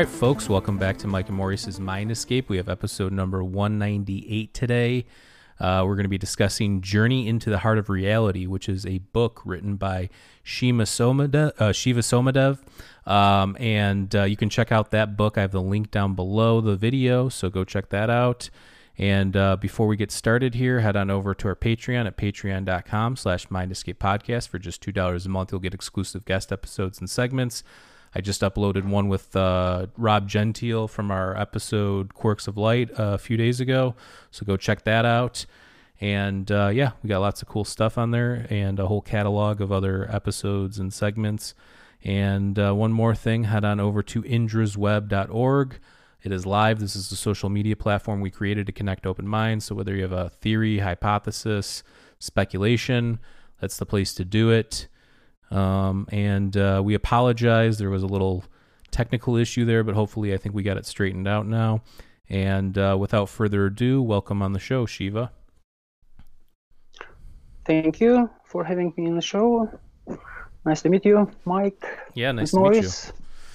Right, folks, welcome back to Mike and Maurice's Mind Escape. We have episode number 198 today. Uh, we're going to be discussing Journey into the Heart of Reality, which is a book written by Shima uh, Shiva Somadev. Um, and uh, you can check out that book. I have the link down below the video, so go check that out. And uh, before we get started here, head on over to our Patreon at patreon.com slash Podcast. For just $2 a month, you'll get exclusive guest episodes and segments. I just uploaded one with uh, Rob Gentile from our episode Quirks of Light a few days ago. So go check that out. And uh, yeah, we got lots of cool stuff on there and a whole catalog of other episodes and segments. And uh, one more thing, head on over to indrasweb.org. It is live. This is the social media platform we created to connect open minds. So whether you have a theory, hypothesis, speculation, that's the place to do it. Um, and uh, we apologize. There was a little technical issue there, but hopefully, I think we got it straightened out now. And uh, without further ado, welcome on the show, Shiva. Thank you for having me in the show. Nice to meet you, Mike. Yeah, nice and to meet you.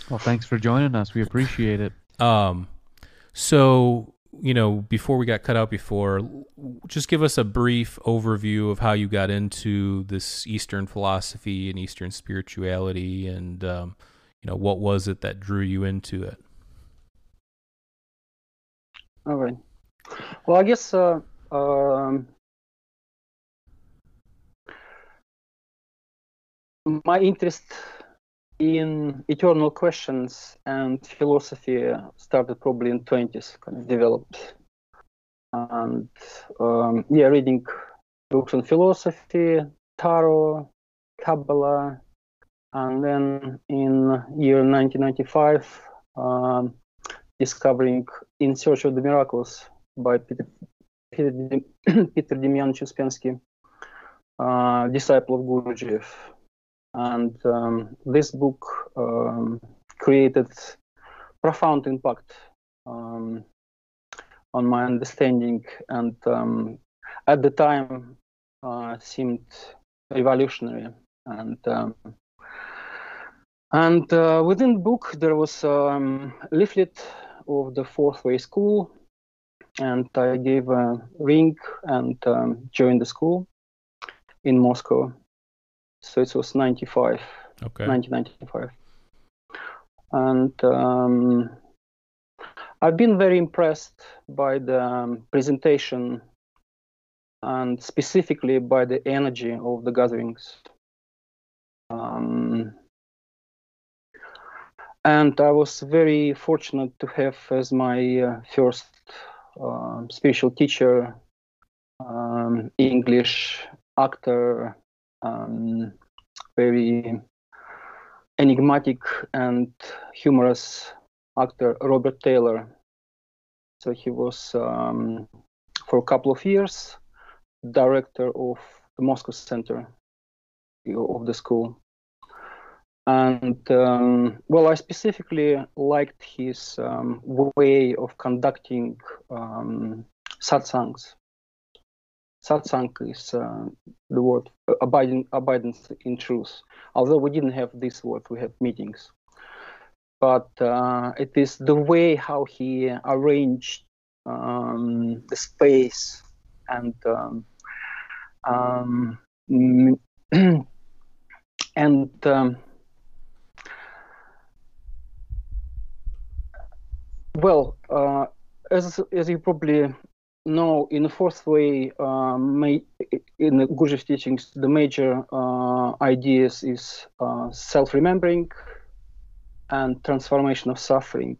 Well, thanks for joining us. We appreciate it. Um, so you know, before we got cut out before, just give us a brief overview of how you got into this Eastern philosophy and Eastern spirituality, and um, you know, what was it that drew you into it? All right. Well, I guess uh, um, my interest in eternal questions and philosophy started probably in 20s, kind of developed. And um, yeah, reading books on philosophy, tarot, Kabbalah, and then in year 1995, um, discovering In Search of the Miracles by Peter, Peter, Peter Uspensky, uh, disciple of Gurdjieff. And um, this book um, created profound impact um, on my understanding and um, at the time uh, seemed revolutionary. And um, and uh, within the book there was um, a leaflet of the Fourth Way School, and I gave a ring and um, joined the school in Moscow. So it was 95, Okay. 1995. And um, I've been very impressed by the um, presentation and specifically by the energy of the gatherings. Um, and I was very fortunate to have as my uh, first um spiritual teacher, um, English actor, um, very enigmatic and humorous actor Robert Taylor. So he was um, for a couple of years director of the Moscow Center of the school. And um, well, I specifically liked his um, way of conducting um, satsangs. Satsang is uh, the word uh, abiding, abidance in truth. Although we didn't have this word, we had meetings. But uh, it is the way how he arranged um, the space and um, um, and um, well, uh, as as you probably know, in the fourth way, ma- in the Gurdjieff teachings, the major uh, ideas is uh, self-remembering and transformation of suffering.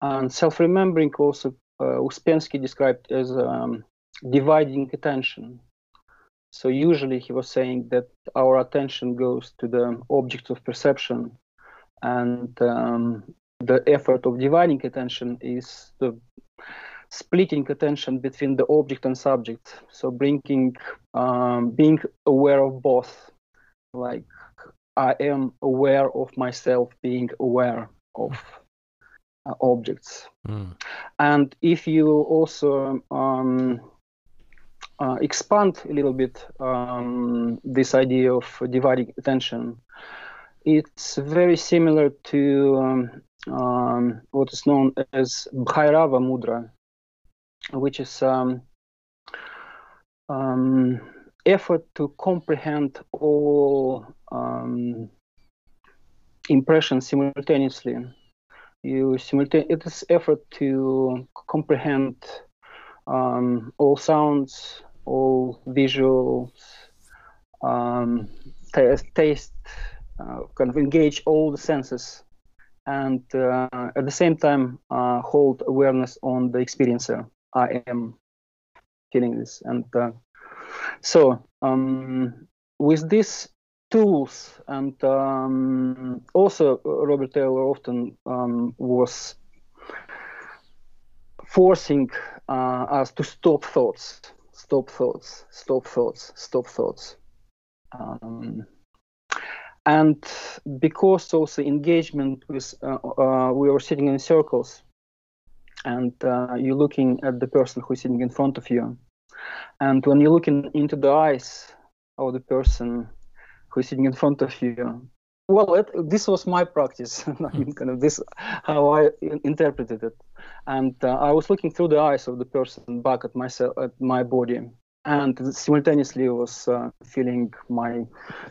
And self-remembering also uh, Uspensky described as um, dividing attention. So usually he was saying that our attention goes to the objects of perception, and um, the effort of dividing attention is the splitting attention between the object and subject. So bringing, um, being aware of both, like I am aware of myself being aware of uh, objects. Mm. And if you also um, uh, expand a little bit um, this idea of dividing attention, it's very similar to um, um what is known as Bhairava Mudra, which is um, um, effort to comprehend all impressions simultaneously you simultaneously it is effort to comprehend um, all sounds, all visuals, um, taste, taste uh, kind of engage all the senses, and uh, at the same time uh, hold awareness on the experiencer. I am feeling this, and uh, so um, with these tools and um, also robert taylor often um, was forcing uh, us to stop thoughts stop thoughts stop thoughts stop thoughts. Um, and because also engagement with uh, uh, we were sitting in circles and uh, you're looking at the person who's sitting in front of you and when you're looking into the eyes of the person who's sitting in front of you. Well, it, this was my practice. I mean, kind of this how I interpreted it, and uh, I was looking through the eyes of the person back at myself, at my body, and simultaneously was uh, feeling my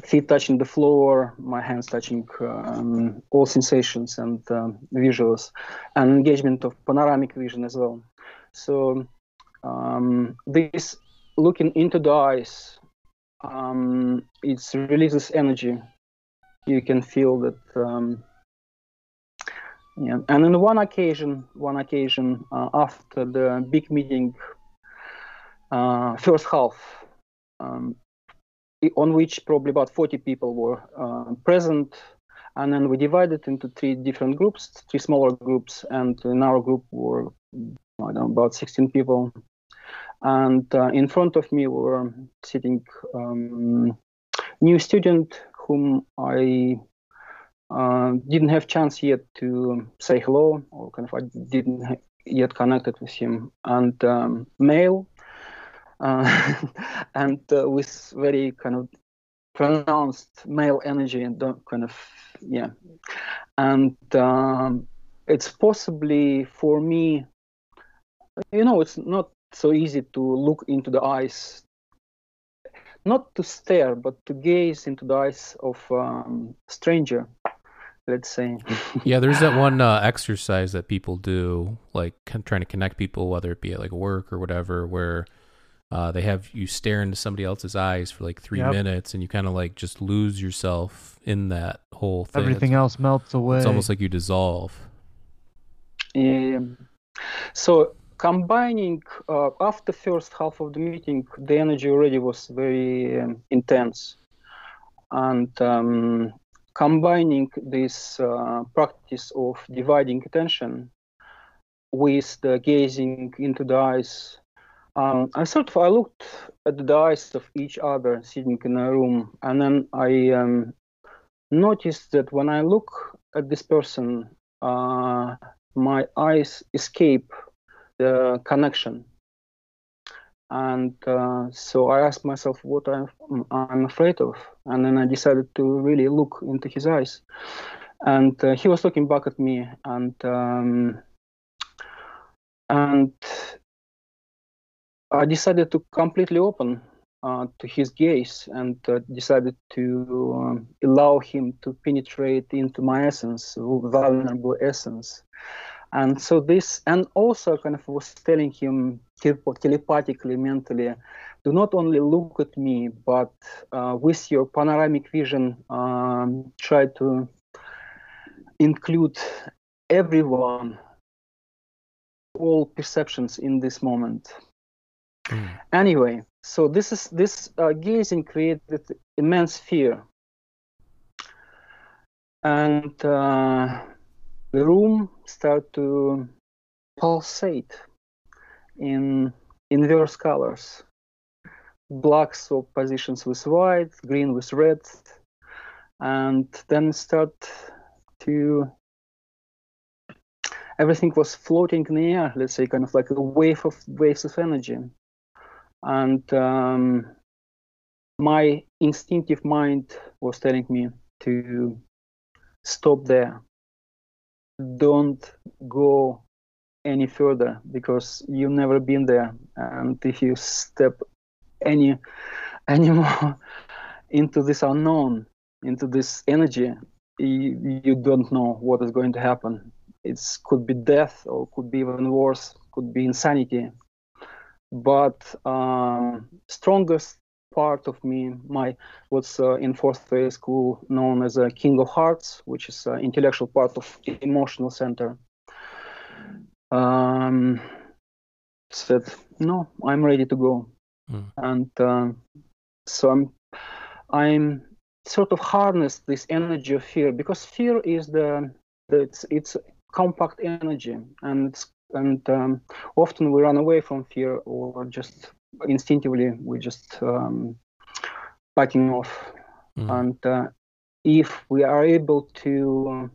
feet touching the floor, my hands touching um, all sensations and um, visuals, and engagement of panoramic vision as well. So um, this looking into the eyes um, it releases energy. You can feel that. Um, yeah, and on one occasion, one occasion uh, after the big meeting, uh, first half, um, on which probably about 40 people were uh, present, and then we divided into three different groups, three smaller groups, and in our group were I don't know, about 16 people. And uh, in front of me were sitting um, new student whom I uh, didn't have chance yet to say hello or kind of I didn't yet connected with him. And um, male and uh, with very kind of pronounced male energy and kind of yeah. And um, it's possibly for me you know it's not so easy to look into the eyes. Not to stare but to gaze into the eyes of um, stranger let's say. Yeah there's that one uh, exercise that people do like trying to connect people whether it be at like work or whatever where uh, they have you stare into somebody else's eyes for like three yep. minutes and you kind of like just lose yourself in that whole thing. Everything it's, else melts away. it's almost like you dissolve. Yeah so combining uh, after first half of the meeting the energy already was very um, intense. And um, combining this uh, practice of dividing attention with the gazing into the eyes um, i sort of i looked at the eyes of each other sitting in a room and then i um, noticed that when i look at this person uh, my eyes escape the connection. And uh, so I asked myself what I'm, I'm afraid of. And then I decided to really look into his eyes. And uh, he was looking back at me. And, um, and I decided to completely open uh, to his gaze and uh, decided to um, allow him to penetrate into my essence, vulnerable essence. And so this and also kind of was telling him telepathically mentally do not only look at me but uh, with your panoramic vision um, try to include everyone all perceptions in this moment mm. anyway so this is this uh, gazing created immense fear and uh, the room start to pulsate in inverse colors. Black swap positions with white, green with red, and then start to everything was floating in the air let's say kind of like a wave of waves of energy and um, my instinctive mind was telling me to stop there. Don't go any further because you've never been there. And if you step any anymore into this unknown into this energy you, you don't know what is going to happen. It could be death or could be even worse could be insanity but um, strongest part of me my what's uh, in fourth grade school known as a king of hearts which is an intellectual part of emotional center um, said no i'm ready to go mm. and uh, so i'm i'm sort of harness this energy of fear because fear is the, the it's it's compact energy and and um, often we run away from fear or just instinctively we just um, backing off mm. and uh, if we are able to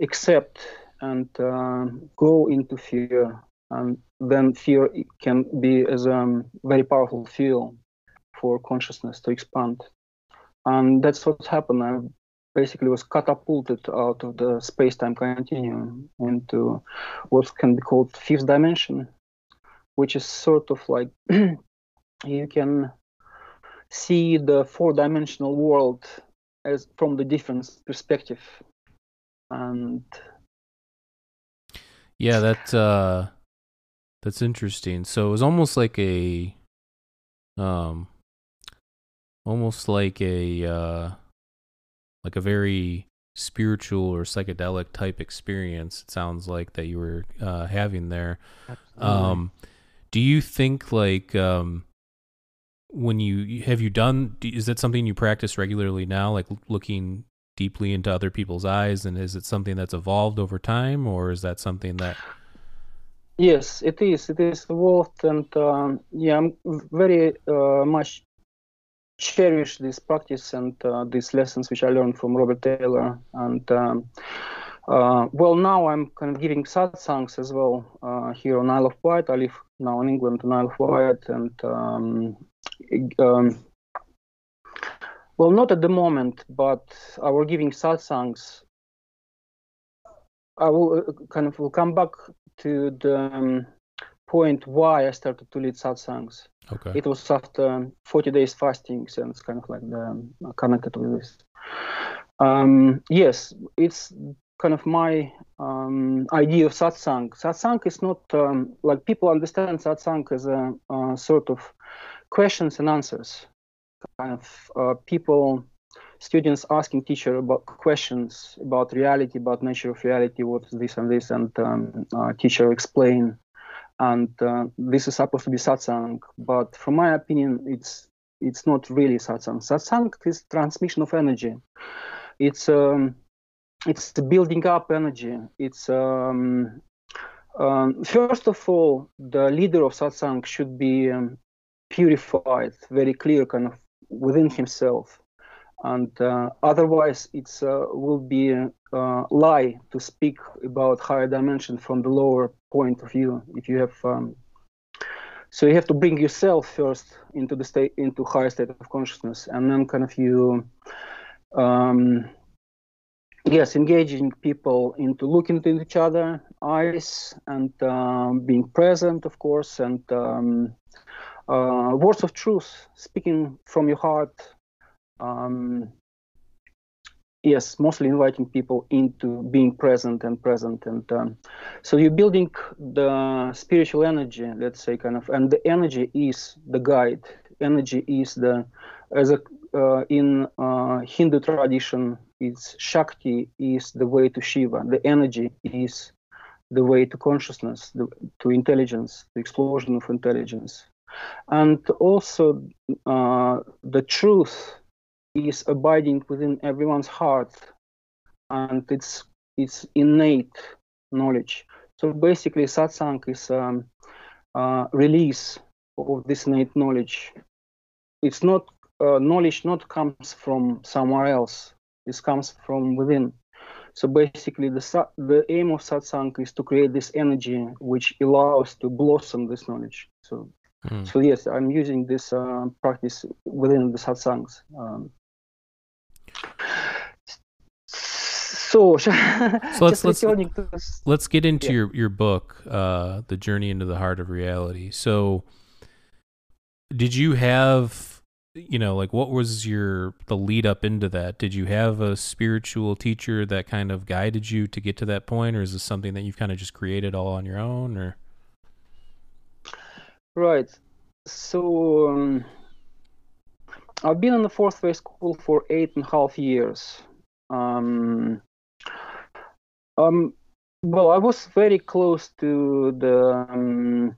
accept and uh, go into fear and then fear can be as a um, very powerful fuel for consciousness to expand and that's what happened. Basically was catapulted out of the space-time continuum into what can be called fifth dimension, which is sort of like you can see the four-dimensional world as from the different perspective, and yeah, that uh, that's interesting. So it was almost like a um almost like a uh, like a very spiritual or psychedelic type experience. It sounds like that you were uh, having there. Um, do you think like um, when you have you done? Is that something you practice regularly now? Like looking deeply into other people's eyes, and is it something that's evolved over time, or is that something that Yes, it is. It is evolved, and um, yeah, I'm very uh, much cherish this practice and uh, these lessons which I learned from Robert Taylor. And um, uh, well, now I'm kind of giving satsangs as well uh, here on Isle of Wight. I live now in England on Isle of Wight, and um, um, well, not at the moment, but I will giving satsangs. I will kind of will come back to the um, point why I started to lead satsangs. Okay. It was after 40 days fasting, so it's kind of like the, connected with this. Um, yes, it's kind of my um, idea of satsang. Satsang is not um, like people understand satsang as a, a, sort of questions and answers. Kind of uh, people, students asking teacher about questions about reality, about nature of reality, what is this and this, and um, uh, teacher explain and uh, this is supposed to be satsang but from my opinion it's it's not really satsang. Satsang is transmission of energy. It's um, it's building up energy. It's um, um, first of all the leader of satsang should be um, purified very clear kind of within himself and uh, otherwise it's uh, will be a uh, lie to speak about higher dimension from the lower point of view if you have um, so you have to bring yourself first into the state into higher state of consciousness and then kind of you um, yes engaging people into looking into each other eyes and um, being present of course and um, uh, words of truth speaking from your heart um, yes mostly inviting people into being present and present and um, so you're building the spiritual energy let's say kind of and the energy is the guide. Energy is the as a uh, in uh, hindu tradition it's shakti is the way to shiva. The energy is the way to consciousness the, to intelligence the explosion of intelligence. And also uh, the truth is abiding within everyone's heart and it's it's innate knowledge. So basically, satsang is um, uh, release of this innate knowledge. It's not uh, knowledge not comes from somewhere else. It comes from within. So basically, the the aim of satsang is to create this energy which allows to blossom this knowledge. So, mm. so yes, I'm using this uh, practice within the satsangs. Um, so, so let's let's, let's get into yeah. your your book, uh, "The Journey into the Heart of Reality." So, did you have you know like what was your the lead up into that did you have a spiritual teacher that kind of guided you to get to that point or is this something that you've kind of just created all on your own or right so um, i've been in the fourth way school for eight and a half years um, um well i was very close to the um,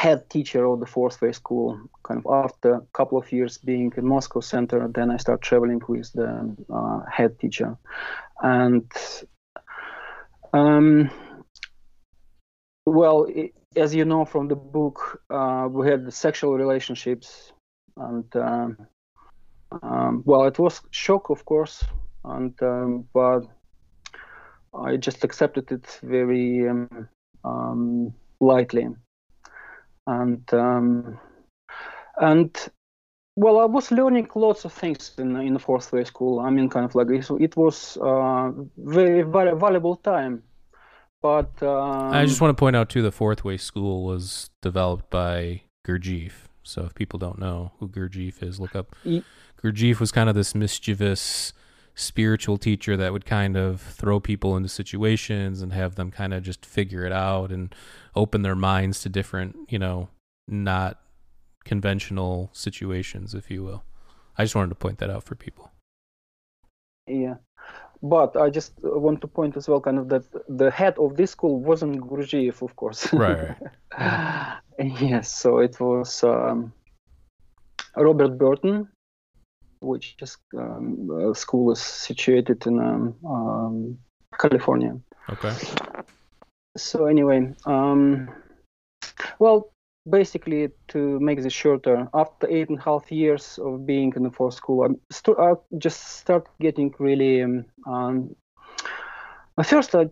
head teacher of the fourth way school. Kind of after a couple of years being in Moscow center, then I start traveling with the uh, head teacher, and um, well, it, as you know from the book, uh, we had sexual relationships, and um, um, well, it was shock, of course, and um, but I just accepted it very um, um, lightly and um, and well, I was learning lots of things in in the fourth way school. I mean, kind of like so it was uh, very very valuable time. But um, I just want to point out too, the fourth way school was developed by Gurdjieff. So if people don't know who Gurdjieff is, look up. Gurdjieff was kind of this mischievous spiritual teacher that would kind of throw people into situations and have them kind of just figure it out and open their minds to different, you know, not conventional situations, if you will. I just wanted to point that out for people. Yeah. But I just want to point as well, kind of that the head of this school wasn't Gurdjieff, of course. Right. right. yes. So it was um, Robert Burton, which is um, school is situated in um, um, California. Okay. So anyway, um, well, basically to make this shorter, after eight and a half years of being in the fourth school, I, st- I just start getting really. Um, um, first, I,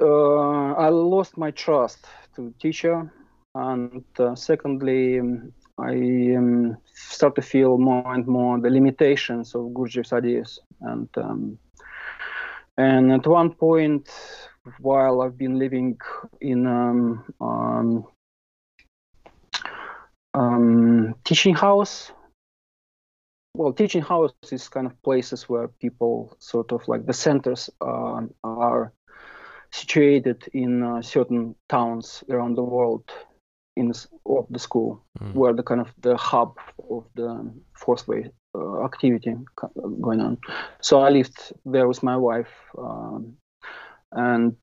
uh, I lost my trust to teacher, and uh, secondly, um, I um, start to feel more and more the limitations of Gurdjieff's ideas. And um, and at one point, while I've been living in um, um, um teaching house, well, teaching house is kind of places where people sort of like the centers uh, are situated in uh, certain towns around the world in the, of the school, mm. where the kind of the hub of the fourth way uh, activity going on. So I lived there with my wife, um, and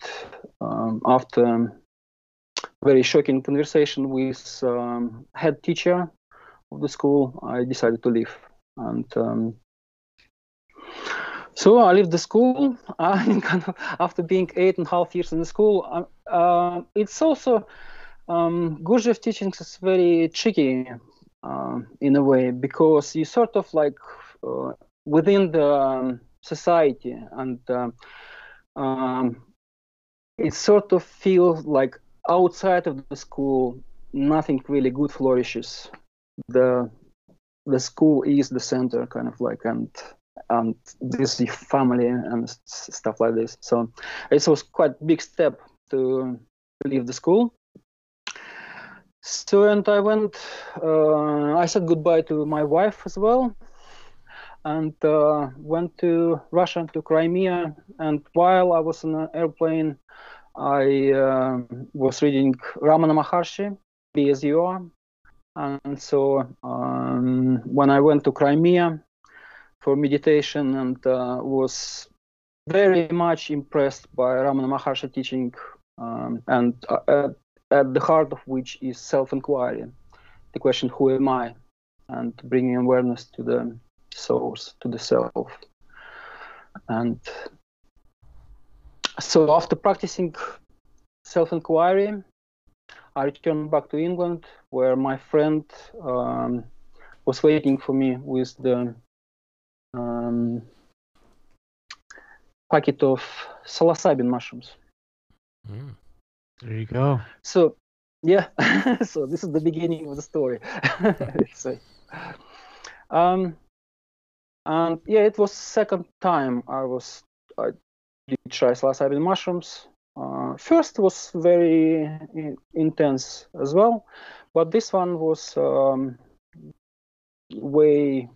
um, after very shocking conversation with um, head teacher of the school, I decided to leave. And um, so I left the school. I kind of, after being eight and a half years in the school, uh it's also um, Gurdjieff teachings is very tricky uh, in a way because you sort of like uh, within the um, society and uh, um, it sort of feels like outside of the school nothing really good flourishes. The the school is the center kind of like and and this is family and stuff like this. So it was quite big step to leave the school so and I went. Uh, I said goodbye to my wife as well, and uh, went to Russia to Crimea. And while I was in an airplane, I uh, was reading Ramana Maharshi, Be As You Are. And so um, when I went to Crimea for meditation and uh, was very much impressed by Ramana Maharshi teaching um, and uh, at the heart of which is self-inquiry, the question, who am I? And bringing awareness to the source, to the self. And so after practicing self-inquiry, I returned back to England, where my friend um, was waiting for me with the um, packet of psilocybin mushrooms. Mm. There you go. So, yeah, so this is the beginning of the story. so, um, and yeah, it was second time I was I did try psilocybin mushrooms. Uh, first was very in- intense as well, but this one was um, way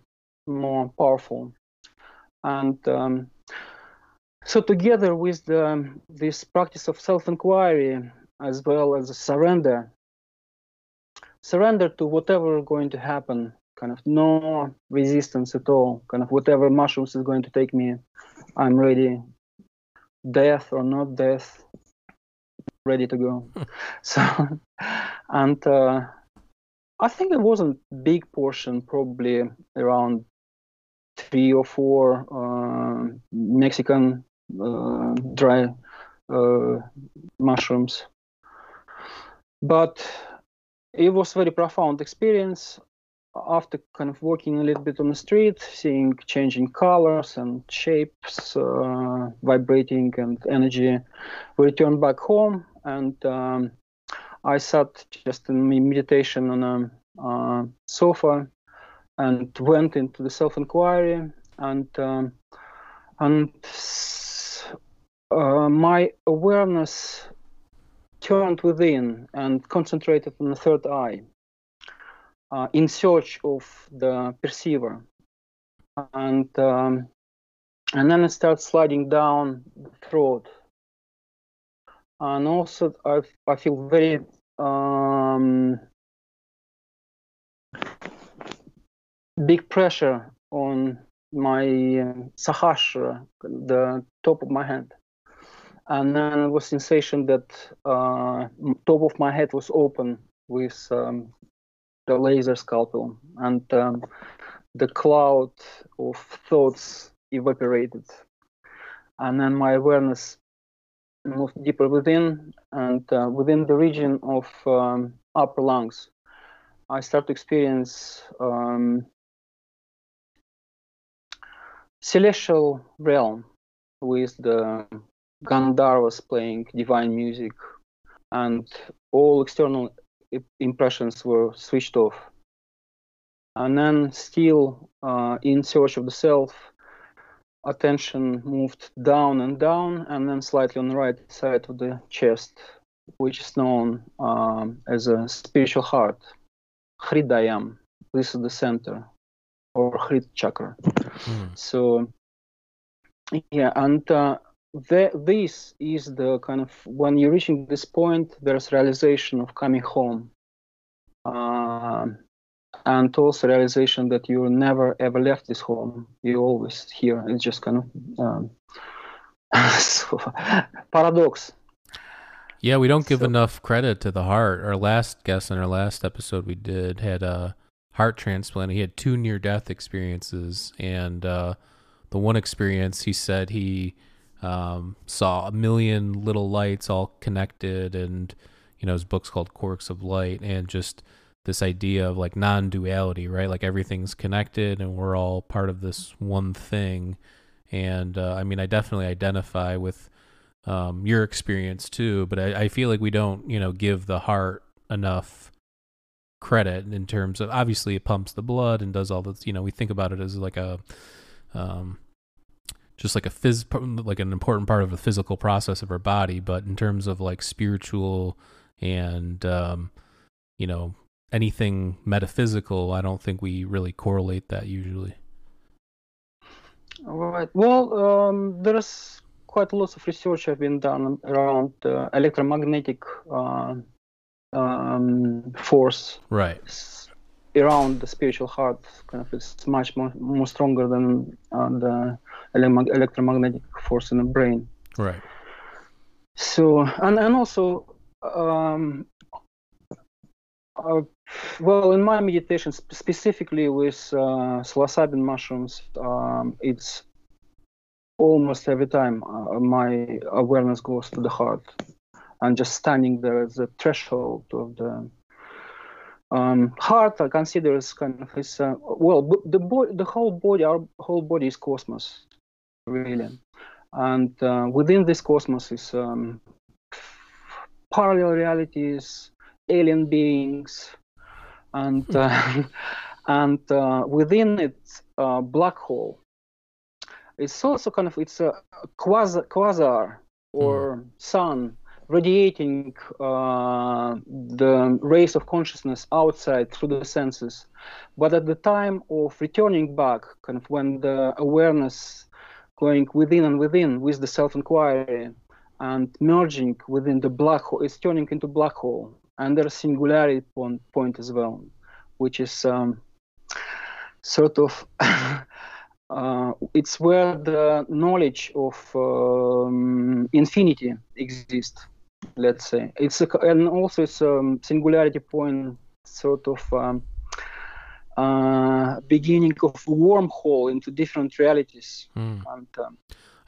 more powerful. And um, so, together with the, this practice of self-inquiry as well as a surrender, surrender to whatever going to happen, kind of. No resistance at all, kind of whatever mushrooms is going to take me, I'm ready, death or not death, ready to go. so, and uh, I think it wasn't big portion, probably around three or four uh, Mexican uh, dry uh, mushrooms, but it was very profound experience. After kind of walking a little bit on the street, seeing changing colors and shapes, uh, vibrating and energy, we returned back home and um, I sat just in meditation on a uh, sofa and went into the self-inquiry and um, and uh, my awareness turned within and concentrated on the third eye uh, in search of the perceiver and um, and then it starts sliding down the throat and also I, I feel very um, big pressure on my uh, sahasrara, the top of my head. And then it was sensation that uh, top of my head was open with um, the laser scalpel, and um, the cloud of thoughts evaporated. And then my awareness moved deeper within, and uh, within the region of um, upper lungs, I start to experience um, celestial realm with the Gandharvas playing divine music, and all external impressions were switched off. And then, still uh, in search of the self, attention moved down and down, and then slightly on the right side of the chest, which is known um, as a spiritual heart, Hridayam. This is the center, or Hrid chakra. Mm. So, yeah, and uh, the, this is the kind of when you're reaching this point, there's realization of coming home. Um, and also realization that you never ever left this home. You're always here. It's just kind of um, so, paradox. Yeah, we don't give So- enough credit to the heart. Our last guest on our last episode we did had a heart transplant. He had two near death experiences, and uh, the one experience he said he um, saw a million little lights all connected, and you know his book's called Quirks of Light, and just this idea of like non-duality, right? Like everything's connected, and we're all part of this one thing. And uh, I mean, I definitely identify with um, your experience too, but I, I feel like we don't, you know, give the heart enough credit in terms of obviously it pumps the blood and does all this. You know, we think about it as like a, um, just like a phys, like an important part of the physical process of our body. But in terms of like spiritual and, um, you know, anything metaphysical, I don't think we really correlate that usually. All right. Well, um, there's quite a lot of research have been done around uh, electromagnetic uh, um, force Right. around the spiritual heart. Kind of, it's much more more stronger than uh, the electromagnetic force in the brain. Right. So, and and also, um, uh, well, in my meditation, sp- specifically with uh, psilocybin mushrooms, um, it's almost every time uh, my awareness goes to the heart and just standing there as a threshold of the um, heart I consider as kind of is uh, well the bo- the whole body our whole body is cosmos really and uh, within this cosmos is um, parallel realities alien beings and uh, and uh, within it uh, black hole it's also kind of it's a quasar, quasar or mm. sun radiating uh, the rays of consciousness outside through the senses. But at the time of returning back, kind of when the awareness going within and within with the self-inquiry and merging within the black hole, it's turning into black hole. And there's singularity point, point as well, which is um, sort of uh, it's where the knowledge of um, infinity exists let's say it's a, and also it's a singularity point sort of um, uh, beginning of wormhole into different realities mm. and, um,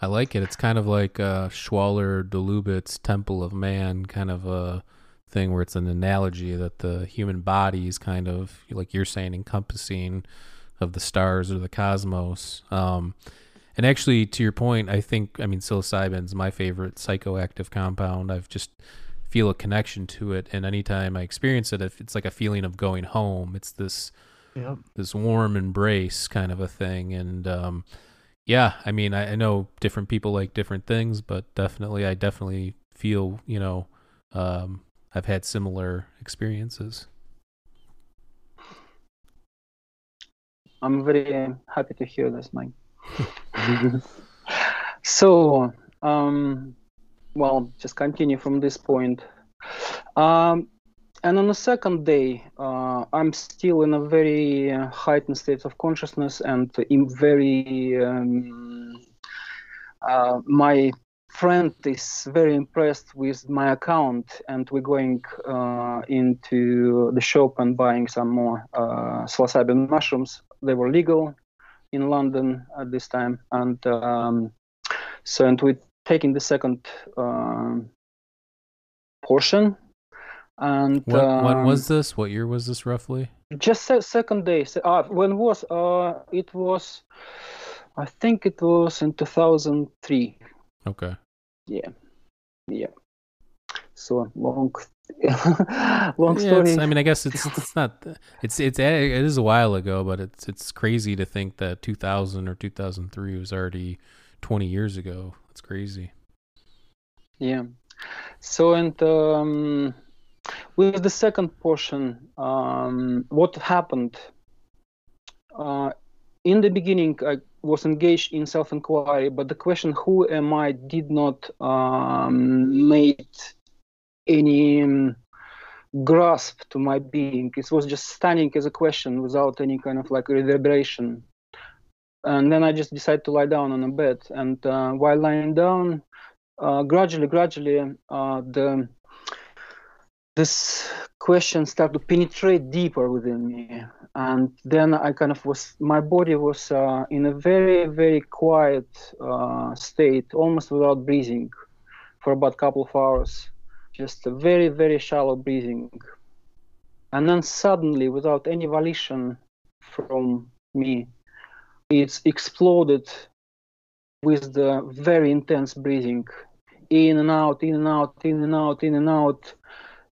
i like it it's kind of like uh, Schwaller de Lubicz's temple of man kind of a thing where it's an analogy that the human body is kind of like you're saying encompassing of the stars or the cosmos um, and actually, to your point, I think I mean psilocybin's my favorite psychoactive compound. I've just feel a connection to it, and anytime I experience it, it's like a feeling of going home. It's this yep. this warm embrace kind of a thing, and um, yeah, I mean, I, I, know different people like different things, but definitely, I definitely feel you know um, I've had similar experiences. I'm very happy to hear this, Mike. so, um, well, just continue from this point. Um, and on the second day, uh, I'm still in a very uh, heightened state of consciousness and in very. Um, uh, my friend is very impressed with my account, and we're going uh, into the shop and buying some more uh, psilocybin mushrooms. They were legal, in London at this time, and um, so and we're taking the second um, portion. And what, um, when was this? What year was this roughly? Just se- second day. Uh, when was uh, it was? I think it was in 2003. Okay. Yeah, yeah. So long Long story. Yeah, I mean, I guess it's it's not it's it's it is a while ago, but it's it's crazy to think that 2000 or 2003 was already 20 years ago. That's crazy. Yeah. So and um, with the second portion, um, what happened? Uh, in the beginning, I was engaged in self-inquiry, but the question "Who am I?" did not um, made any um, grasp to my being. It was just standing as a question without any kind of like reverberation. And then I just decided to lie down on a bed. And uh, while lying down, uh, gradually, gradually, uh, the this question started to penetrate deeper within me. And then I kind of was, my body was uh, in a very, very quiet uh, state, almost without breathing, for about a couple of hours just a very, very shallow breathing. And then suddenly, without any volition from me, it's exploded with the very intense breathing in and out, in and out, in and out, in and out,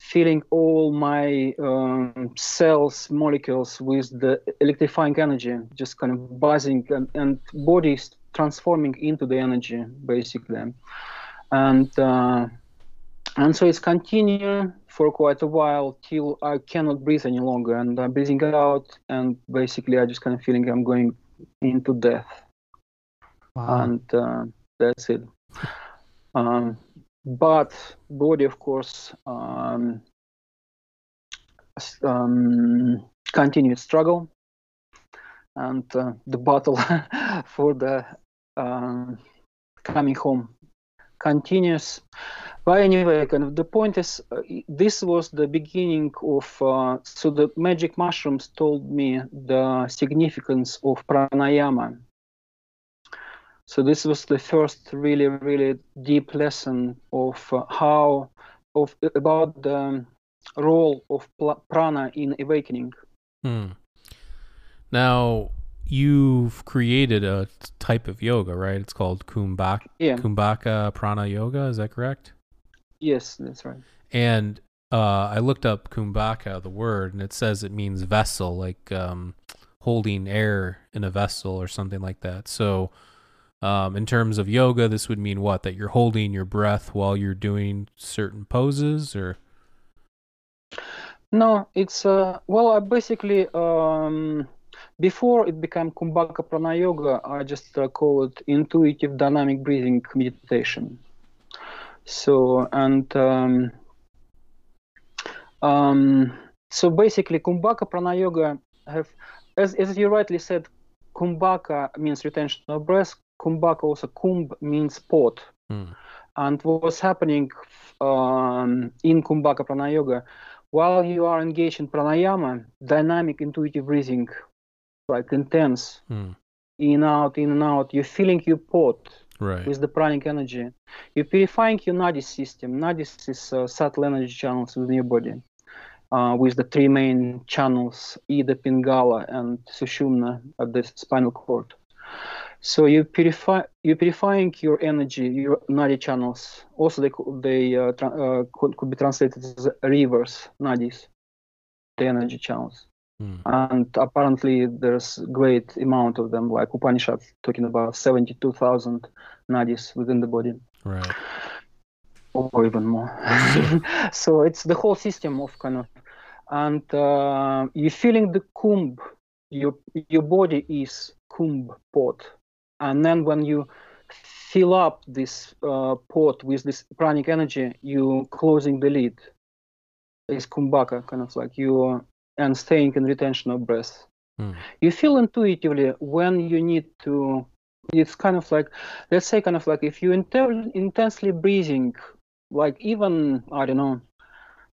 filling all my um, cells, molecules with the electrifying energy, just kind of buzzing and, and bodies transforming into the energy, basically. And uh, and so it's continuing for quite a while till I cannot breathe any longer, and I'm breathing out, and basically I just kind of feeling I'm going into death, wow. and uh, that's it. Um, but body, of course, um, um, continued struggle, and uh, the battle for the um, coming home continues. But anyway, kind of the point is, uh, this was the beginning of. Uh, so the magic mushrooms told me the significance of pranayama. So this was the first really, really deep lesson of uh, how of about the role of prana in awakening. Hmm. Now you've created a type of yoga, right? It's called Kumbhaka, Yeah. Kumbhaka Prana Yoga. Is that correct? Yes, that's right. And uh, I looked up Kumbhaka, the word, and it says it means vessel, like um, holding air in a vessel or something like that. So, um, in terms of yoga, this would mean what? That you're holding your breath while you're doing certain poses, or No, it's uh, well, I basically um, before it became Kumbhaka Prana Yoga, I just uh, call it intuitive dynamic breathing meditation. So and um, um, so basically, Kumbhaka Prana Yoga have, as as you rightly said, Kumbhaka means retention of breath. Kumbhaka also Kumbh means pot. Hmm. And what's happening um, in Kumbhaka Prana Yoga, while you are engaged in pranayama, dynamic intuitive breathing, like intense, Hmm. in out, in and out, you're filling your pot right? with the pranic energy. You're purifying your nadis system. Nadis is uh, subtle energy channels within your body, uh, with the three main channels, Ida, Pingala, and Sushumna at the spinal cord. So you purify, you're purifying your energy, your nadi channels. Also, they they uh, tra- uh, could, could be translated as rivers, nadis, the energy channels Hmm. and apparently there's great amount of them like upanishad talking about 72000 nadis within the body Right. or even more so it's the whole system of kind of and uh, you're feeling the kumbh your your body is kumbh pot and then when you fill up this uh, pot with this pranic energy you closing the lid is kumbhaka kind of like you and staying in retention of breath Hmm. you feel intuitively when you need to it's kind of like let's say kind of like if you inter- intensely breathing like even i don't know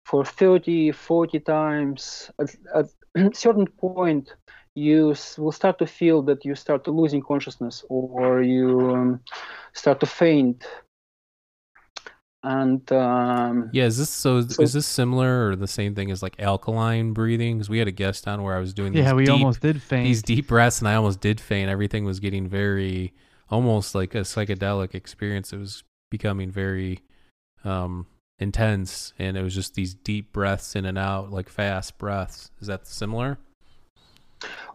for 30 40 times at, at a certain point you will start to feel that you start to losing consciousness or you um, start to faint and um, Yeah, is this so? Is, So- is this similar or the same thing as like alkaline breathing? Because we had a guest on where I was doing Yeah, we deep, almost did faint. these deep breaths, and I almost did faint. Everything was getting very, almost like a psychedelic experience. It was becoming very um, intense, and it was just these deep breaths in and out, like fast breaths. Is that similar?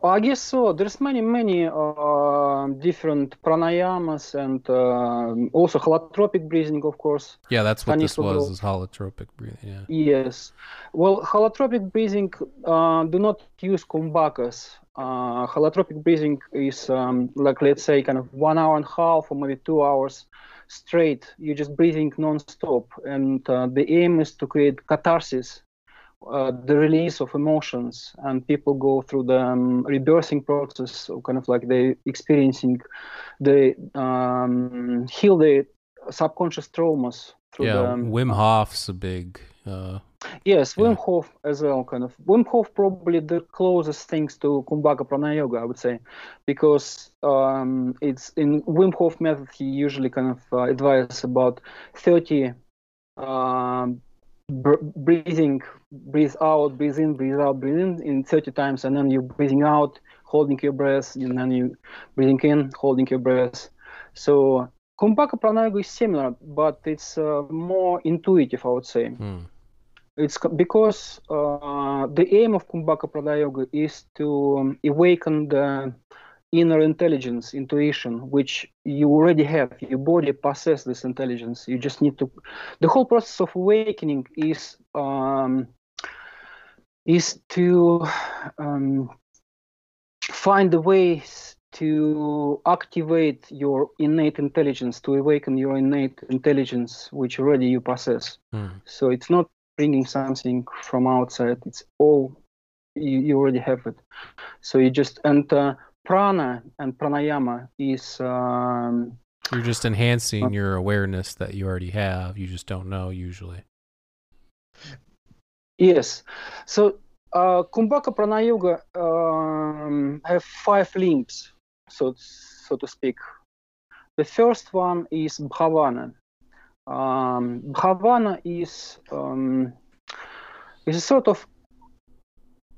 I guess so. There's many, many uh, different pranayamas and uh, also holotropic breathing, of course. Yeah, that's what this was. Is holotropic breathing? Yeah. Yes. Well, holotropic breathing uh, do not use kumbhakas. Uh, holotropic breathing is um, like let's say kind of one hour and a half or maybe two hours straight. You're just breathing non-stop, and uh, the aim is to create catharsis, uh, the release of emotions, and people go through the um, rebirthing process, of kind of like they experiencing they um, heal the subconscious traumas through Yeah, the um, Wim Hof's a big. Uh, Yes, Yeah. Wim Hof as well, kind of. Wim Hof probably the closest things to Kumbhaka Prana Yoga, I would say, because um, it's in Wim Hof method. He usually kind of uh, advises about 30 um, breathing, breathe out, breathe in, breathe out, breathe in, in 30 times, and then you're breathing out, holding your breath, and then you breathing in, holding your breath. So Kumbhaka Prana Yoga is similar, but it's uh, more intuitive, I would say. hmm. It's because uh, the aim of Kumbhaka Prana Yoga is to um, awaken the inner intelligence, intuition, which you already have. Your body possesses this intelligence. You just need to. The whole process of awakening is um, is to um, find the ways to activate your innate intelligence, to awaken your innate intelligence, which already you possess. Hmm. So it's not bringing something from outside. It's all you, you already have it. So you just uh, prana and pranayama is um, You're just enhancing your awareness that you already have. You just don't know usually. yes. So uh, Kumbhaka Prana Yoga um, have five limbs, so so to speak. The first one is bhavana. Um, bhavana is um, is a sort of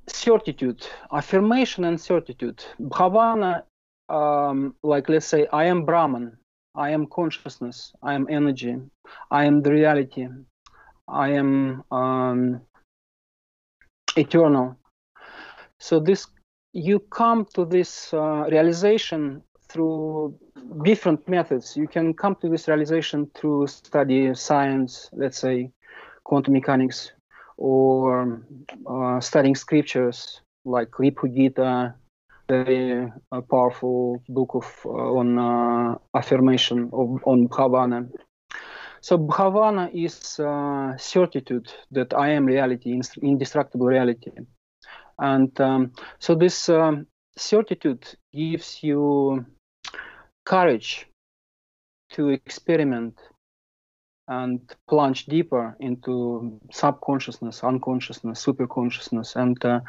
certitude, affirmation and certitude. Bhavana, um, like let's say, I am Brahman, I am consciousness, I am energy, I am the reality, I am um, eternal. So this you come to this uh, realization through different methods. You can come to this realization through study science, let's say quantum mechanics, or uh, studying scriptures like Ribhu Gita, very uh, powerful book of uh, on uh, affirmation of, on bhavana. So bhavana is uh, certitude that I am reality, indestructible reality, and um, so this um, certitude gives you courage to experiment and plunge deeper into subconsciousness, unconsciousness, superconsciousness, and uh,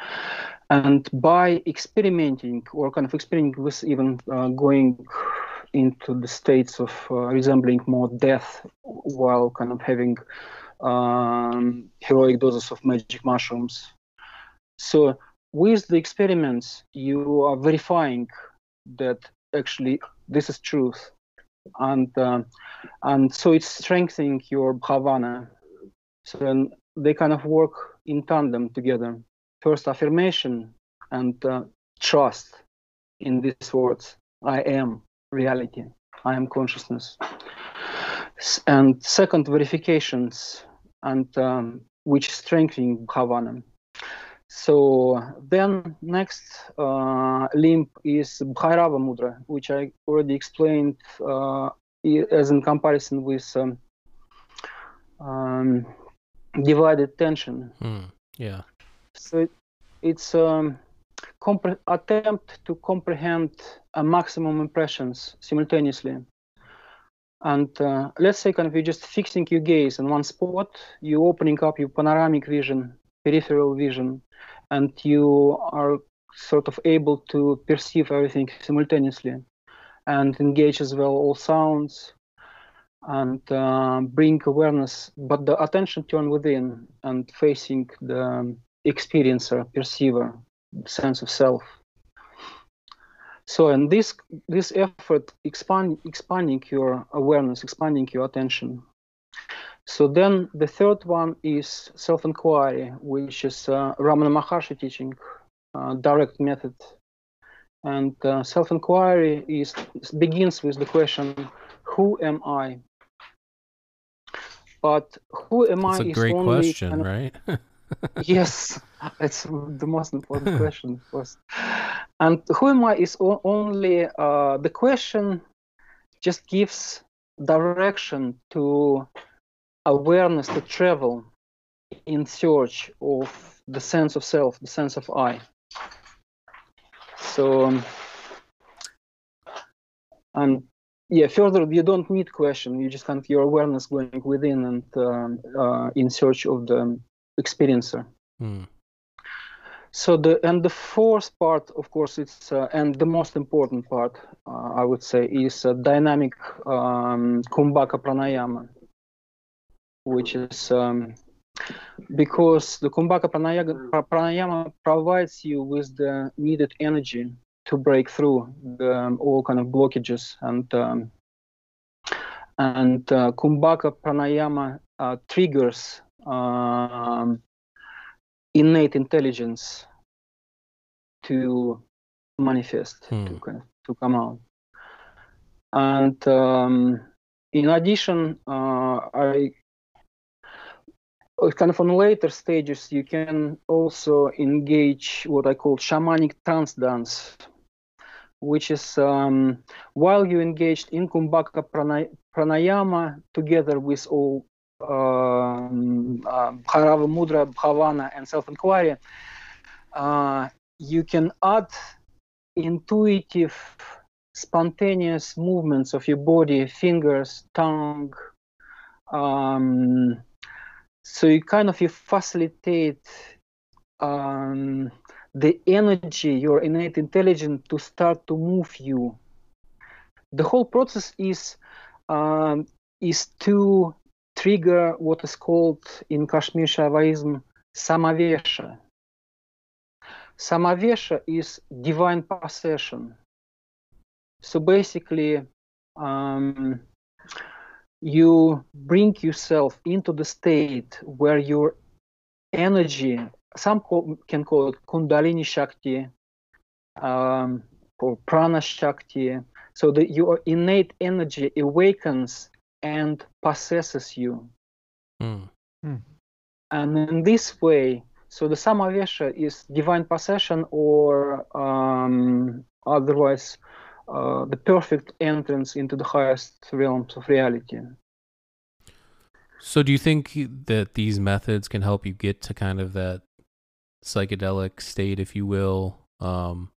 and by experimenting or kind of experimenting with even uh, going into the states of uh, resembling more death while kind of having um, heroic doses of magic mushrooms. So with the experiments, you are verifying that actually this is truth and uh, and so it's strengthening your bhavana. So they kind of work in tandem together. First affirmation and uh, trust in these words. I am reality. I am consciousness. And second verifications and um, which strengthening bhavana so then next uh, limb is Bhairava Mudra, which I already explained uh, as in comparison with um, um, divided tension. Mm, yeah. So it, it's um, compre- attempt to comprehend a maximum impressions simultaneously. And uh, let's say kind of you're just fixing your gaze in one spot, you're opening up your panoramic vision, peripheral vision, and you are sort of able to perceive everything simultaneously and engage as well all sounds and uh, bring awareness but the attention turn within and facing the experiencer perceiver sense of self. So and this this effort expand expanding your awareness expanding your attention so then the third one is self-inquiry, which is uh, Ramana Maharshi teaching, uh, direct method. And uh, self-inquiry is begins with the question, "Who am I?" But who am I? That's I? a great question, of, right? yes, it's the most important question, of course. And who am I is only uh, the question just gives direction to awareness to travel in search of the sense of self, the sense of I. So, um, and yeah, further, you don't need question. You just kind of your awareness going within and um, uh, in search of the experiencer. Hmm. So the and the fourth part, of course, it's uh, and the most important part, uh, I would say, is dynamic um, kumbhaka pranayama which is um, because the Kumbhaka pranayama provides you with the needed energy to break through the, um, all kind of blockages and um, and uh, Kumbhaka pranayama uh, triggers um, innate intelligence to manifest hmm. to kind of, to come out and um, in addition uh, I kind of on later stages, you can also engage what I call shamanic trance dance, which is um, while you engaged in Kumbhaka pranayama together with all um, uh, Mudra, Bhavana, and self-inquiry, uh, you can add intuitive, spontaneous movements of your body, fingers, tongue, um, so you kind of you facilitate um, the energy, your innate intelligence to start to move you the whole process is um, is to trigger what is called in Kashmir Shaivism samavesha. Samavesha is divine possession. So basically, um, you bring yourself into the state where your energy, some call, can call it Kundalini Shakti um, or Prana Shakti, so that your innate energy awakens and possesses you. Mm. And in this way, so the Samavesha is divine possession or um, otherwise uh, the perfect entrance into the highest realms of reality. So, do you think that these methods can help you get to kind of that psychedelic state, if you will, um,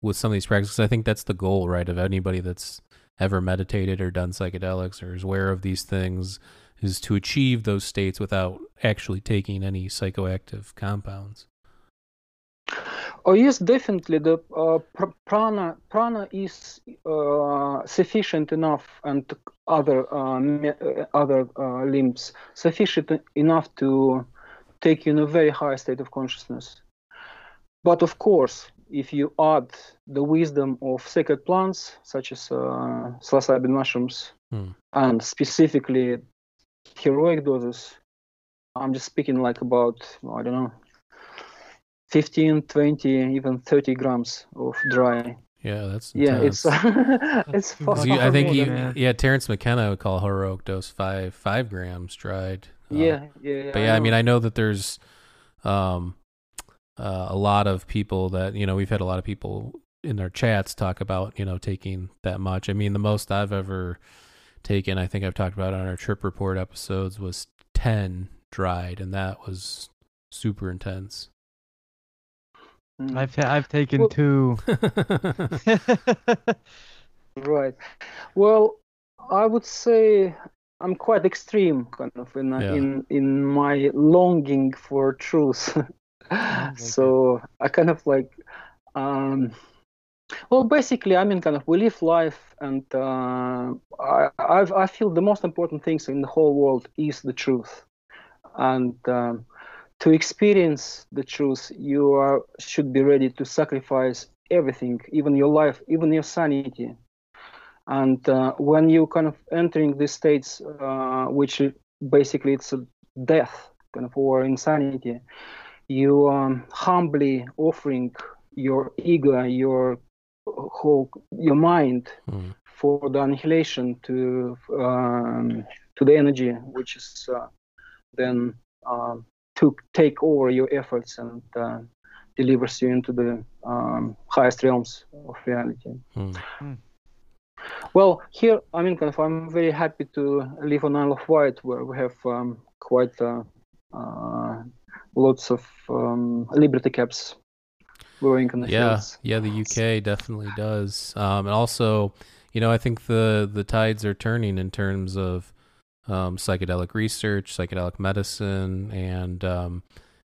with some of these practices? I think that's the goal, right, of anybody that's ever meditated or done psychedelics or is aware of these things, is to achieve those states without actually taking any psychoactive compounds. Oh yes, definitely. The uh, pr- prana prana is uh, sufficient enough, and other uh, uh, other uh, limbs sufficient enough to take you in a very high state of consciousness. But of course, if you add the wisdom of sacred plants such as uh, psilocybin mushrooms Hmm. and specifically heroic doses, I'm just speaking like about I don't know 15 20 even 30 grams of dry Yeah, that's yeah it's intense. it's far, 'Cause you- I think you, than- than- yeah, Terence McKenna would call heroic dose five five grams dried. Uh, yeah yeah but yeah, I mean. I know that there's um uh, a lot of people that you know we've had a lot of people in our chats talk about you know taking that much. I mean, the most I've ever taken, I think I've talked about on our trip report episodes, was ten dried, and that was super intense. Mm. I've ta- I've taken Well- two. Right. Well, I would say I'm quite extreme, kind of in Yeah. in in my longing for truth. so I kind of like, um, well, basically, I mean, kind of we live life, and uh, I I've, I feel the most important things in the whole world is the truth, and um, to experience the truth, you are should be ready to sacrifice everything, even your life, even your sanity. And uh, when you kind of entering these states, uh, which basically it's a death, kind of or insanity, you um, humbly offering your ego, your whole, your mind Hmm. for the annihilation to um, to the energy, which is uh, then um, to take over your efforts and uh, delivers you into the um, highest realms of reality. Hmm. Well, here, I mean, kind of, I'm very happy to live on Isle of Wight, where we have um, quite uh, uh, lots of um, liberty caps growing in the yeah, fields. yeah, the UK definitely does. Um, and also, you know, I think the the tides are turning in terms of um, psychedelic research, psychedelic medicine, and um,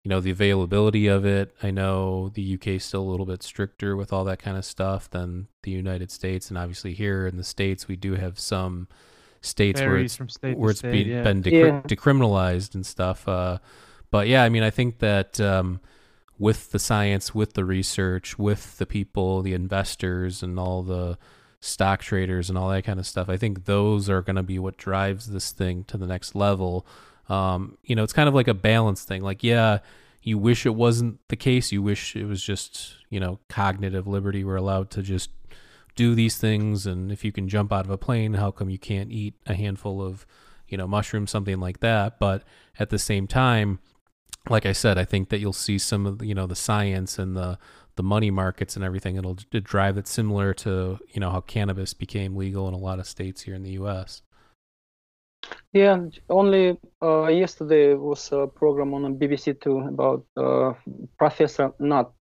you know the availability of it. I know the UK is still a little bit stricter with all that kind of stuff than the United States, and obviously here in the states we do have some states where Varies it's state where it's state. be, yeah. been decri- Yeah. decriminalized and stuff. Uh, but yeah, I mean, I think that um, with the science, with the research, with the people, the investors, and all the stock traders and all that kind of stuff, I think those are going to be what drives this thing to the next level. Um, you know, it's kind of like a balance thing. Like, yeah, you wish it wasn't the case. You wish it was just, you know, cognitive liberty. We're allowed to just do these things. And if you can jump out of a plane, how come you can't eat a handful of, you know, mushrooms, something like that? But at the same time, like I said, I think that you'll see some of you know the science and the the money markets and everything. It'll drive it similar to you know how cannabis became legal in a lot of states here in the U.S. Yeah, only uh, yesterday was a program on BBC Two about uh, Professor Nutt.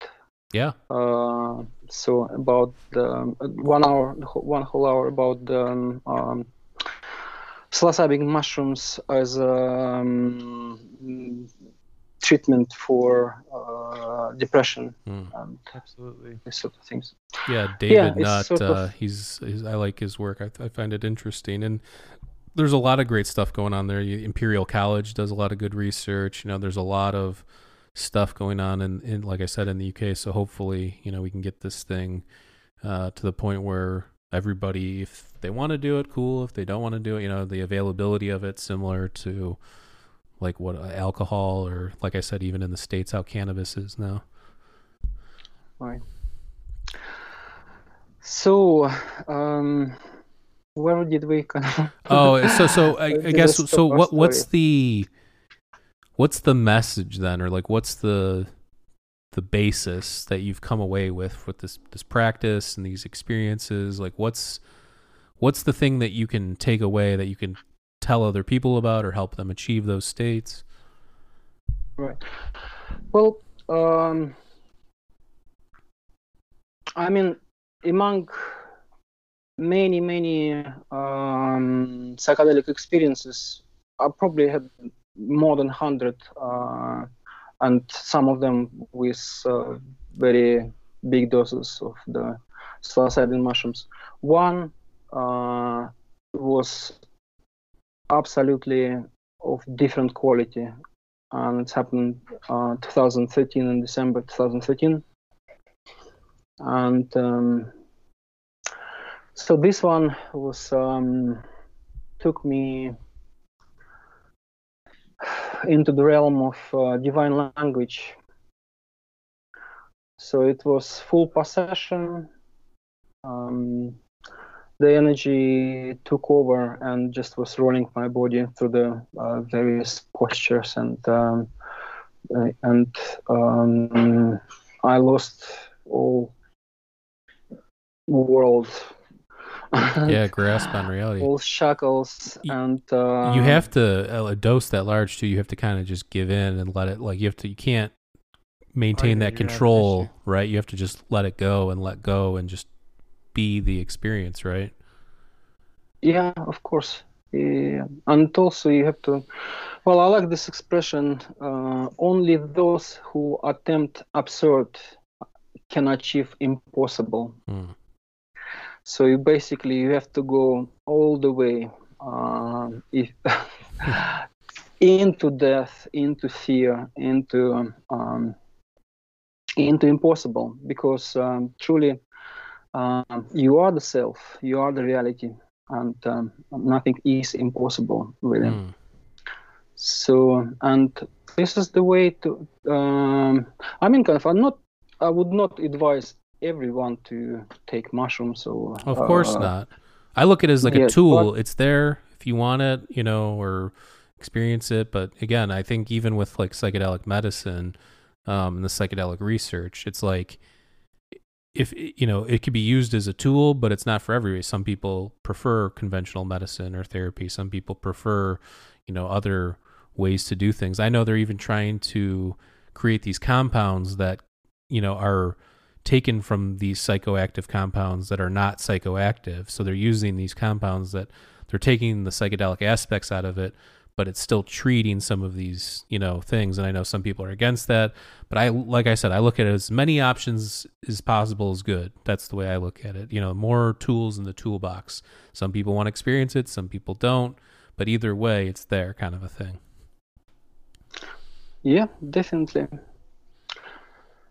Yeah, Uh, so about the one hour, one whole hour about the um, um, psilocybin mushrooms as um, treatment for uh, depression Mm. and Absolutely. these sort of things. Yeah, David it's Nutt. sort of- uh, he's, he's I like his work. I, I find it interesting, and there's a lot of great stuff going on there. Imperial College does a lot of good research. You know, there's a lot of stuff going on in, in like I said in the UK. So hopefully, you know, we can get this thing uh, to the point where everybody, if they want to do it, cool. If they don't want to do it, you know, the availability of it similar to like what uh, alcohol or like I said, even in the states, how cannabis is now. Right. So, um, where did we kind of? Oh, so so I, I guess so. What what's the what's the message then, or like what's the the basis that you've come away with with this this practice and these experiences? Like what's what's the thing that you can take away that you can tell other people about or help them achieve those states? Right. Well, um, I mean, among many, many um, psychedelic experiences, I probably had more than 100, uh, and some of them with uh, very big doses of the psilocybin mushrooms. One uh, was absolutely of different quality and it's happened uh, 2013 in December 2013. And um, so this one was um, took me into the realm of uh, divine language. So it was full possession. Um, the energy took over and just was rolling my body through the uh, various postures and um, uh, and um, I lost all world Yeah, grasp on reality. all shackles Y- and uh, you have to uh, a dose that large too. You have to kind of just give in and let it. Like you have to. You can't maintain yeah, that you're out of control, right? You have to just let it go and let go and just be the experience, right? Yeah, of course. Yeah. And also you have to, well, I like this expression, uh, only those who attempt absurd can achieve impossible. Mm. So you basically you have to go all the way um, if, into death, into fear, into um, into impossible, because um, truly um, you are the self, you are the reality, and um, nothing is impossible really. Mm. So and this is the way to. Um, I mean, kind of. I'm not. I would not advise everyone to take mushrooms or. Of course uh, not. I look at it as like a tool. but- It's there if you want it, you know, or experience it. But again, I think even with like psychedelic medicine um, and the psychedelic research, it's like if you know it could be used as a tool, but it's not for everybody. Some people prefer conventional medicine or therapy. Some people prefer, you know, other ways to do things. I know they're even trying to create these compounds that you know are taken from these psychoactive compounds that are not psychoactive. So they're using these compounds that they're taking the psychedelic aspects out of it, but it's still treating some of these, you know, things. And I know some people are against that, but I, like I said, I look at it as many options as possible is good. That's the way I look at it. You know, more tools in the toolbox. Some people want to experience it, some people don't, but either way, it's there kind of a thing. Yeah, definitely.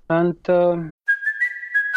And um,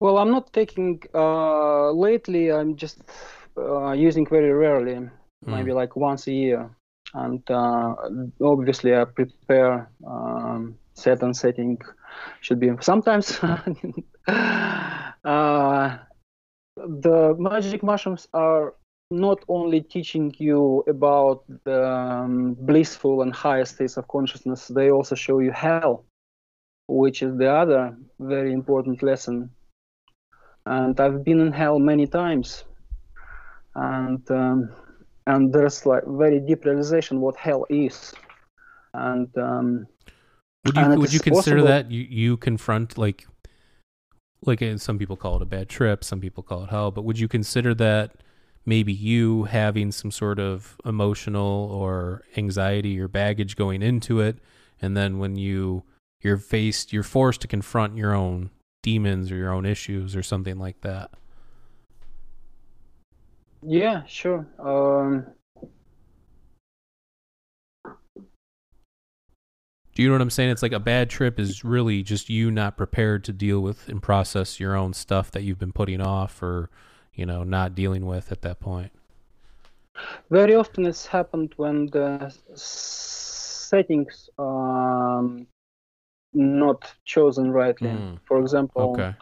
Well, I'm not taking uh, lately. I'm just uh, using very rarely, maybe like once a year. And uh, obviously, I prepare um, set and setting should be sometimes. uh, the magic mushrooms are not only teaching you about the um, blissful and higher states of consciousness, they also show you hell, which is the other very important lesson. And I've been in hell many times, and um, and there's like very deep realization what hell is, and um, Would you would you consider possible- that you you confront like like uh, some people call it a bad trip, some people call it hell, but would you consider that maybe you having some sort of emotional or anxiety or baggage going into it and then when you you're faced you're forced to confront your own demons or your own issues or something like that. yeah, sure. Um, Do you know what I'm saying? It's like a bad trip is really just you not prepared to deal with and process your own stuff that you've been putting off or, you know, not dealing with at that point. very often it's happened when the settings um not chosen rightly. Mm. For example, Okay.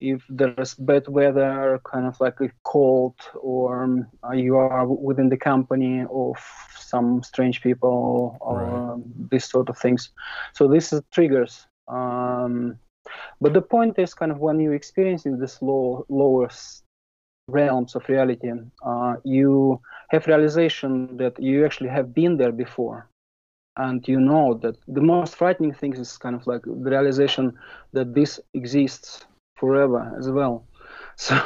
if there's bad weather, kind of like a cold, or uh, you are within the company of some strange people, or Right. these sort of things. So this is triggers. Um, but the point is kind of when you experiencing this low, lower realms of reality, uh, you have realization that you actually have been there before. And you know that the most frightening thing is kind of like the realization that this exists forever as well. So,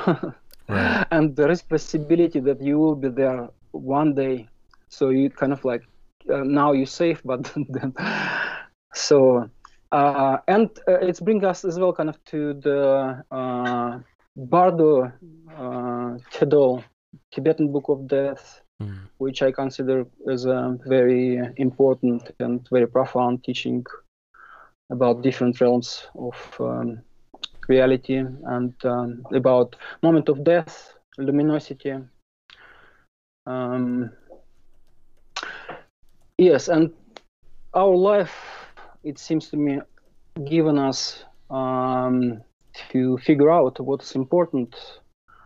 Right. and there is possibility that you will be there one day. So you kind of like uh, now you're safe, but then so uh, and uh, it's bring us as well kind of to the uh, Bardo uh, Thodol, Tibetan Book of Death, Mm. which I consider as a very important and very profound teaching about different realms of um, reality and um, about moment of death, luminosity. Um, yes, and our life, it seems to me, given us um, to figure out what is important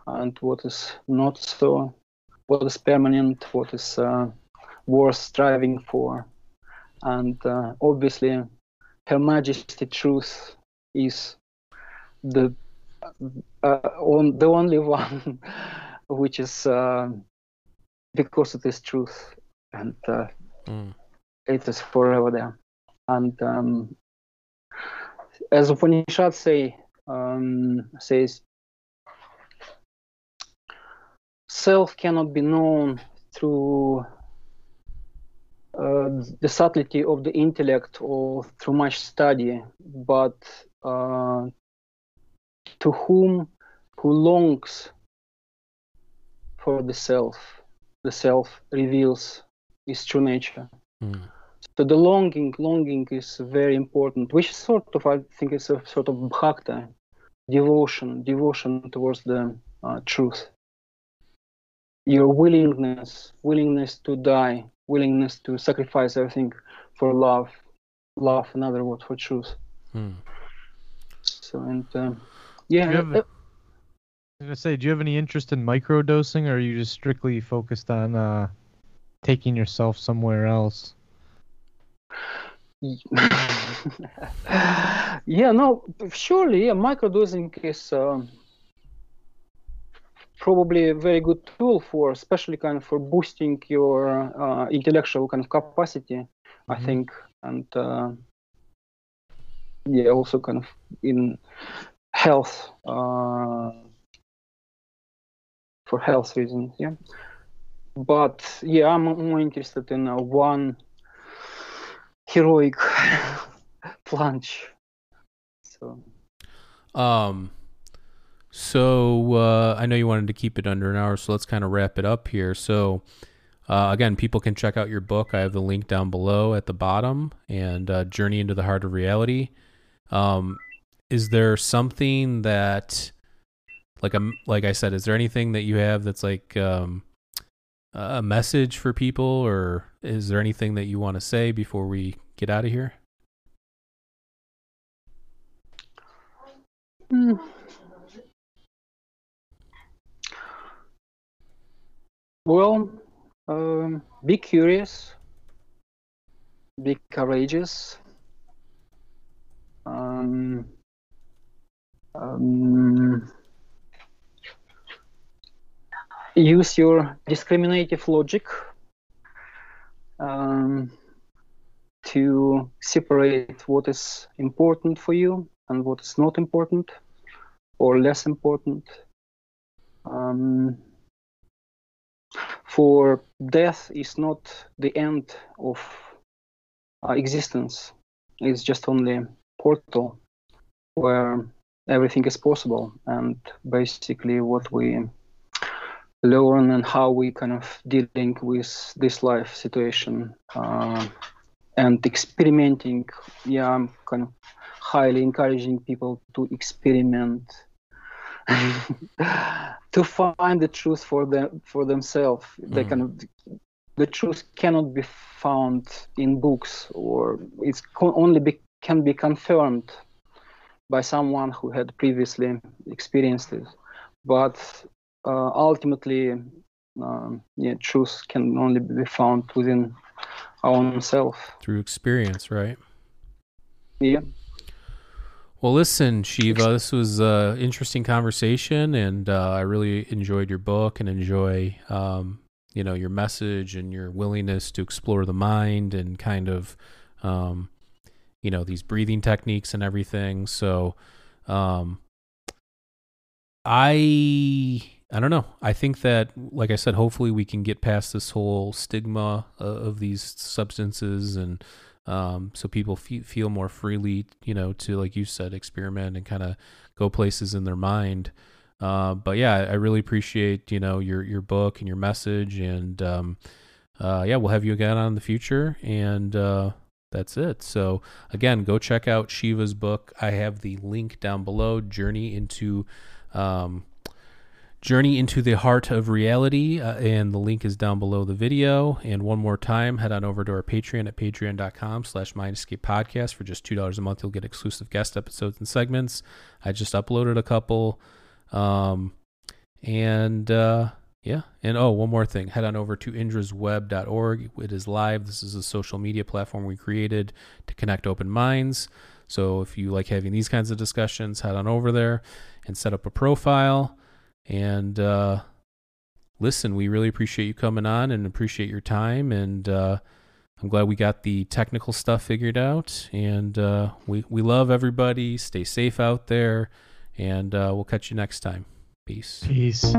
and what is not so what is permanent, what is uh, worth striving for. And uh, obviously, Her Majesty Truth is the uh, on, the only one which is because it is truth and uh, Mm. it is forever there. And um, as Upanishad say, um, says, self cannot be known through uh, the subtlety of the intellect or through much study, but uh, to whom who longs for the self, the self reveals its true nature. Mm. So the longing, longing is very important, which is sort of, I think, is a sort of bhakta, devotion, devotion towards the uh, truth. Your willingness, willingness to die, willingness to sacrifice everything for love, love, another word for truth. Mm. So and um, yeah, have uh, I was gonna say, do you have any interest in microdosing, or are you just strictly focused on uh, taking yourself somewhere else? yeah, no, surely, yeah, microdosing is um, probably a very good tool for, especially kind of for boosting your uh, intellectual kind of capacity, I Mhm. think, and uh, yeah, also kind of in health, uh, for health reasons, yeah. But yeah, I'm more interested in uh, one heroic plunge. So Um, so uh, I know you wanted to keep it under an hour, so let's kind of wrap it up here. So uh, again, people can check out your book. I have the link down below at the bottom, and uh, Journey into the Heart of Reality. Um, is there something that, like a like I said, is there anything that you have that's like um, a message for people, or is there anything that you want to say before we get out of here? Well, um, be curious, be courageous. Um, um, use your discriminative logic um, to separate what is important for you and what is not important or less important. Um, for death is not the end of uh, existence; it's just only portal where everything is possible, and basically what we learn and how we kind of dealing with this life situation uh, and experimenting. Yeah, I'm kind of highly encouraging people to experiment to find the truth for them for themselves. They Mm. kind of the truth cannot be found in books, or it's only be, can be confirmed by someone who had previously experienced it. But uh, ultimately, um, yeah, truth can only be found within our own self. Through experience, right? Yeah. Well, listen, Shiva, this was an interesting conversation, and uh, I really enjoyed your book and enjoy, um, you know, your message and your willingness to explore the mind and kind of, um, you know, these breathing techniques and everything. So, um, I I don't know. I think that, like I said, hopefully we can get past this whole stigma uh, of these substances and um, so people fe- feel more freely, you know, to like you said, experiment and kind of go places in their mind. Uh, but yeah, I, really appreciate you know your your book and your message, and um, uh, yeah, we'll have you again on in the future, and uh, that's it. So again, go check out Shiva's book. I have the link down below. Journey into um, Journey into the Heart of Reality, uh, and the link is down below the video. And one more time, head on over to our Patreon at patreon.com slash Podcast. For just $2 a month, you'll get exclusive guest episodes and segments. I just uploaded a couple. Um, and uh, yeah, and oh, one more thing. Head on over to indrasweb.org. It is live. This is a social media platform we created to connect open minds. So if you like having these kinds of discussions, head on over there and set up a profile. And uh, listen, we really appreciate you coming on and appreciate your time. And uh, I'm glad we got the technical stuff figured out. And uh, we, we love everybody. Stay safe out there. And uh, we'll catch you next time. Peace. Peace.